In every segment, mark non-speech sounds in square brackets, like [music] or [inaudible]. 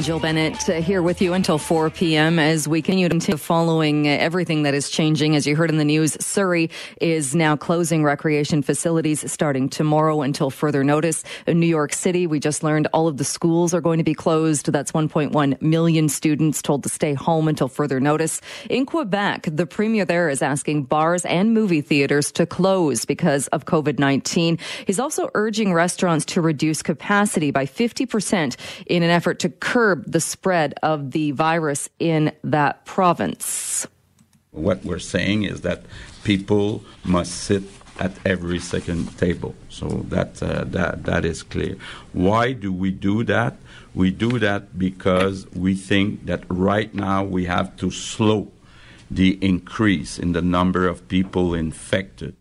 Jill Bennett uh, here with you until 4 p.m. as we continue to following everything that is changing. As you heard in the news, Surrey is now closing recreation facilities starting tomorrow until further notice. In New York City, we just learned all of the schools are going to be closed. That's 1.1 million students told to stay home until further notice. In Quebec, the premier there is asking bars and movie theaters to close because of COVID-19. He's also urging restaurants to reduce capacity by 50% in an effort to curb curb the spread of the virus in that province. What we're saying is that people must sit at every second table. So that uh, that that is clear. Why do we do that? We do that because we think that right now we have to slow the increase in the number of people infected.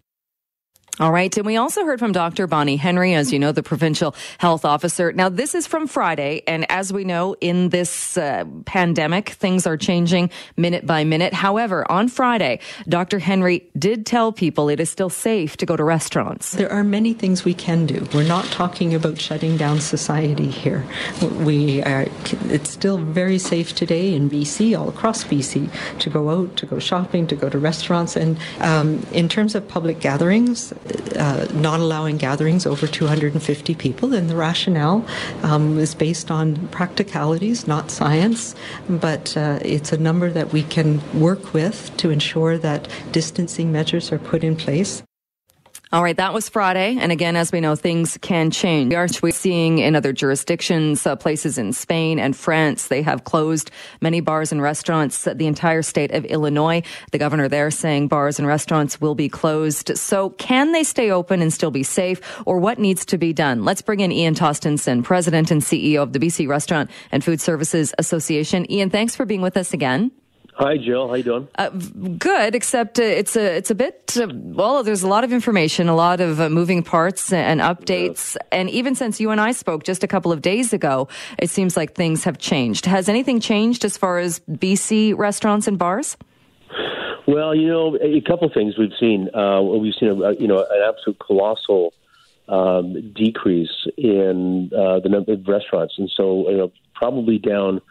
All right. And we also heard from Dr. Bonnie Henry, as you know, the provincial health officer. Now, this is from Friday. And as we know, in this uh, pandemic, things are changing minute by minute. However, on Friday, Dr. Henry did tell people it is still safe to go to restaurants. There are many things we can do. We're not talking about shutting down society here. We are, it's still very safe today in BC, all across BC, to go out, to go shopping, to go to restaurants. And um, in terms of public gatherings, uh, not allowing gatherings over 250 people, and the rationale um, is based on practicalities, not science, but uh, it's a number that we can work with to ensure that distancing measures are put in place. All right, that was Friday. And again, as we know, things can change. We are seeing in other jurisdictions, uh, places in Spain and France, they have closed many bars and restaurants, the entire state of Illinois. The governor there saying bars and restaurants will be closed. So can they stay open and still be safe or what needs to be done? Let's bring in Ian Tostenson, president and CEO of the BC Restaurant and Food Services Association. Ian, thanks for being with us again. Hi, Jill. How you doing? Uh, good, except uh, it's a it's a bit uh, well. There's a lot of information, a lot of uh, moving parts and updates, yeah. and even since you and I spoke just a couple of days ago, it seems like things have changed. Has anything changed as far as BC restaurants and bars? Well, you know, a couple of things we've seen. Uh, we've seen a, you know an absolute colossal um, decrease in uh, the number of restaurants, and so you know probably down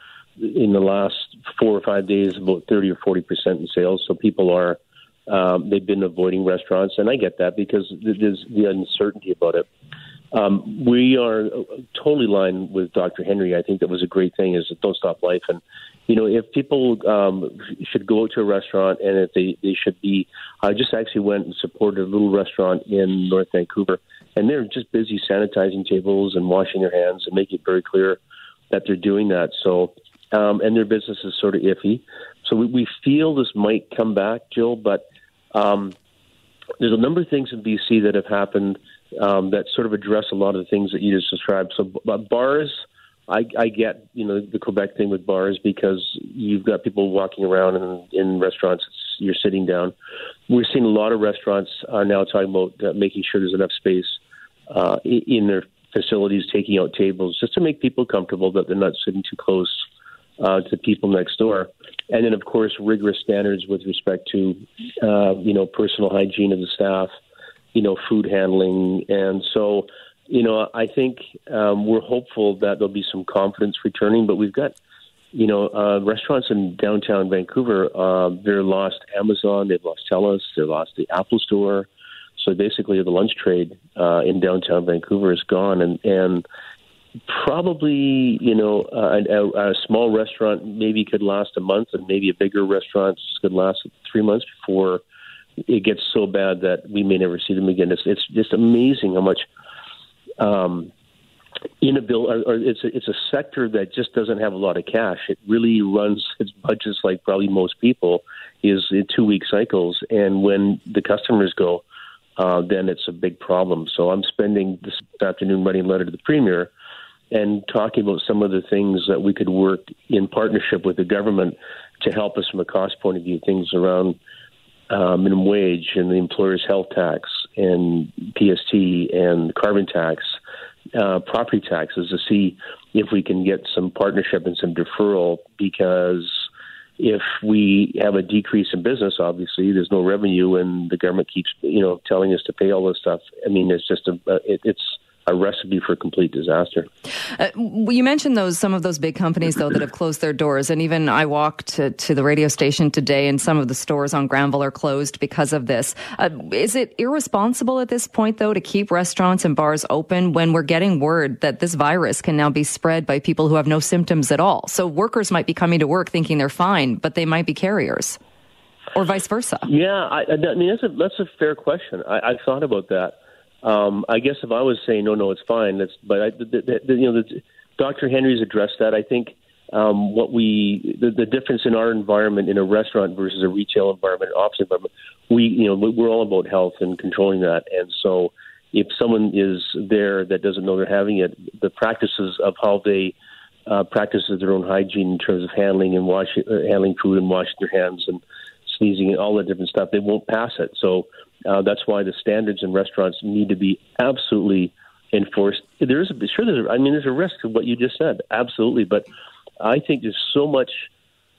in the last four or five days about 30 or 40 percent in sales. So people are um, they've been avoiding restaurants, and I get that because there's the uncertainty about it. Um, we are totally aligned with Dr. Henry. I think that was a great thing. Is don't stop life, and you know if people um, should go to a restaurant, and if they they should be, I just actually went and supported a little restaurant in North Vancouver, and they're just busy sanitizing tables and washing their hands and making it very clear that they're doing that. So um, and their business is sort of iffy. So we, we feel this might come back, Jill, but um, there's a number of things in BC that have happened um, that sort of address a lot of the things that you just described. So bars, I, I get you know the Quebec thing with bars because you've got people walking around in, in restaurants. You're sitting down. We're seeing a lot of restaurants are now talking about uh, making sure there's enough space uh, in their facilities, taking out tables just to make people comfortable that they're not sitting too close uh, to people next door. And then, of course, rigorous standards with respect to, uh, you know, personal hygiene of the staff, you know, food handling. And so, you know, I think um, we're hopeful that there'll be some confidence returning, but we've got, you know, uh, restaurants in downtown Vancouver, uh, they're lost Amazon, they've lost TELUS, they've lost the Apple Store. So basically, the lunch trade uh, in downtown Vancouver is gone, and and probably you know uh, a, a small restaurant maybe could last a month, and maybe a bigger restaurant could last three months before it gets so bad that we may never see them again. It's it's just amazing how much um, inability, or, or it's a, it's a sector that just doesn't have a lot of cash. It really runs [laughs] its budgets like probably most people is in two week cycles, and when the customers go. Uh, then it's a big problem. So I'm spending this afternoon writing a letter to the premier and talking about some of the things that we could work in partnership with the government to help us from a cost point of view, things around uh, minimum wage and the employer's health tax and PST and carbon tax, uh, property taxes to see if we can get some partnership and some deferral because if we have a decrease in business, obviously there's no revenue, and the government keeps you know telling us to pay all this stuff. I mean, it's just a it, it's a recipe for complete disaster. Uh, you mentioned those some of those big companies though that have closed their doors, and even I walked to, to the radio station today, and some of the stores on Granville are closed because of this. Uh, is it irresponsible at this point though to keep restaurants and bars open when we're getting word that this virus can now be spread by people who have no symptoms at all? So workers might be coming to work thinking they're fine, but they might be carriers, or vice versa. Yeah, I, I mean that's a that's a fair question. I, I thought about that. Um, I guess if I was saying no, no, it's fine. That's but I, the, the, the, you know, the, Dr. Henry's addressed that. I think um, what we the, the difference in our environment in a restaurant versus a retail environment, an office environment, we you know we're all about health and controlling that. And so, if someone is there that doesn't know they're having it, the practices of how they uh, practices their own hygiene in terms of handling and washing, uh, handling food and washing their hands and sneezing and all that different stuff, they won't pass it. So uh, that's why the standards in restaurants need to be absolutely enforced. There is a, sure there's a, I mean there's a risk to what you just said, absolutely, but I think there's so much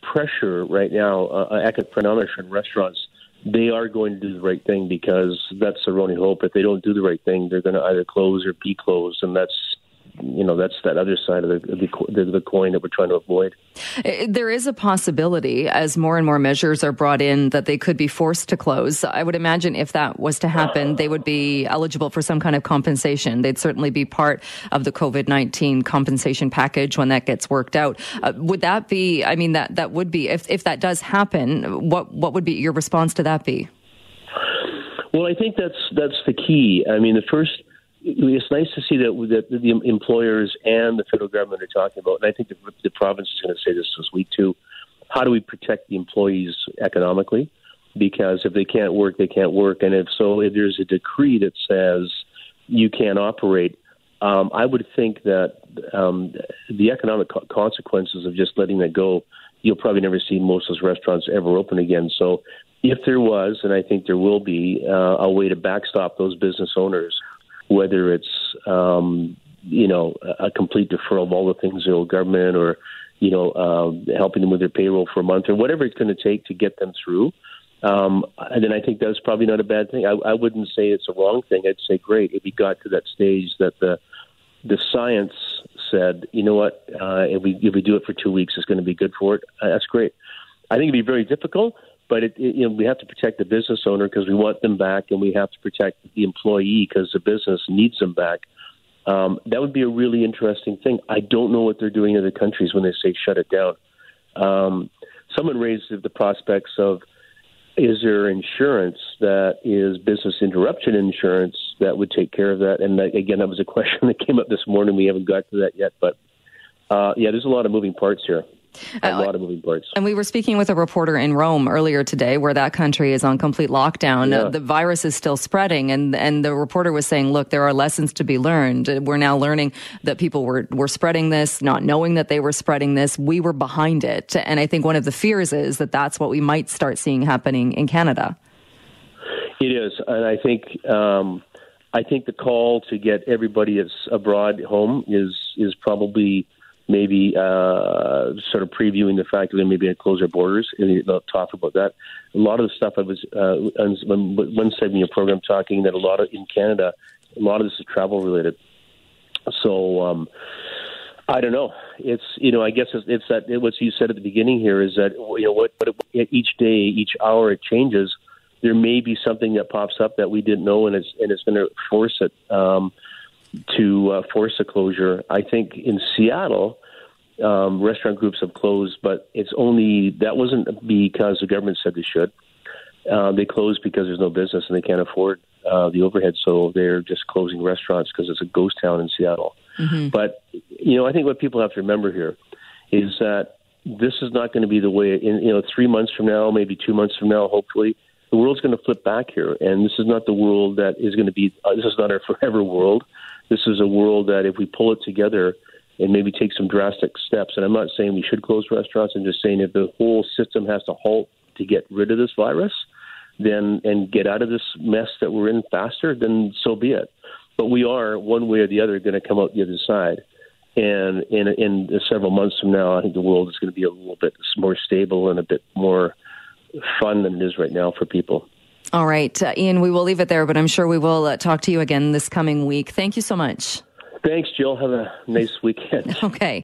pressure right now, uh, economic in restaurants. They are going to do the right thing because that's their only hope. If they don't do the right thing, they're going to either close or be closed, and that's you know that's that other side of the, the, the coin that we're trying to avoid. There is a possibility, as more and more measures are brought in, that they could be forced to close. I would imagine if that was to happen, they would be eligible for some kind of compensation. They'd certainly be part of the COVID nineteen compensation package when that gets worked out. Uh, would that be? I mean, that that would be if if that does happen. What what would be your response to that be? Well, I think that's that's the key. I mean, the first it's nice to see that, that the employers and the federal government are talking about, and I think the, the province is going to say this this week too. How do we protect the employees economically? Because if they can't work, they can't work, and if so, if there's a decree that says you can't operate, um, I would think that um, the economic co- consequences of just letting that go, you'll probably never see most of those restaurants ever open again. So, if there was, and I think there will be, uh, a way to backstop those business owners whether it's um, you know a complete deferral of all the things the old government or you know uh, helping them with their payroll for a month or whatever it's going to take to get them through. Um, and then I think that's probably not a bad thing. I, I wouldn't say it's a wrong thing. I'd say great if we got to that stage that the the science said, you know what, uh, if we if we do it for two weeks, it's going to be good for it. Uh, that's great. I think it'd be very difficult, but it, it, you know we have to protect the business owner because we want them back, and we have to protect the employee because the business needs them back. Um, that would be a really interesting thing. I don't know what they're doing in other countries when they say shut it down. Um, someone raised the prospects of is there insurance that is business interruption insurance that would take care of that? And that, again, that was a [laughs] question that came up this morning. We haven't got to that yet, but uh, yeah, there's a lot of moving parts here a uh, lot of moving parts. And we were speaking with a reporter in Rome earlier today, where that country is on complete lockdown. Yeah. Uh, the virus is still spreading, and and the reporter was saying, "Look, there are lessons to be learned. We're now learning that people were were spreading this, not knowing that they were spreading this. We were behind it, and I think one of the fears is that that's what we might start seeing happening in Canada." It is, and I think. Um, I think the call to get everybody abroad home is is probably maybe uh, sort of previewing the fact that they may be going to close their borders, and they'll talk about that. A lot of the stuff I was uh, on one segment of your program talking that a lot of in Canada, a lot of this is travel related. So um, I don't know. It's you know I guess it's, it's that what you said at the beginning here is that you know what, but it, each day, each hour it changes. There may be something that pops up that we didn't know, and it's and it's going to force it. Um, to uh, force a closure. I think in Seattle, um, restaurant groups have closed, but it's only that wasn't because the government said they should. Uh, they closed because there's no business and they can't afford uh, the overhead, so they're just closing restaurants because it's a ghost town in Seattle. Mm-hmm. But you know, I think what people have to remember here is that this is not going to be the way. In you know, three months from now, maybe two months from now, hopefully, the world's going to flip back here, and this is not the world that is going to be. Uh, this is not our [laughs] forever world. This is a world that if we pull it together and maybe take some drastic steps, and I'm not saying we should close restaurants, I'm just saying if the whole system has to halt to get rid of this virus, then and get out of this mess that we're in faster, then so be it. But we are one way or the other going to come out the other side. And in, in several months from now, I think the world is going to be a little bit more stable and a bit more fun than it is right now for people. All right, uh, Ian, we will leave it there, but I'm sure we will uh, talk to you again this coming week. Thank you so much. Thanks, Jill. Have a nice weekend. [laughs] Okay.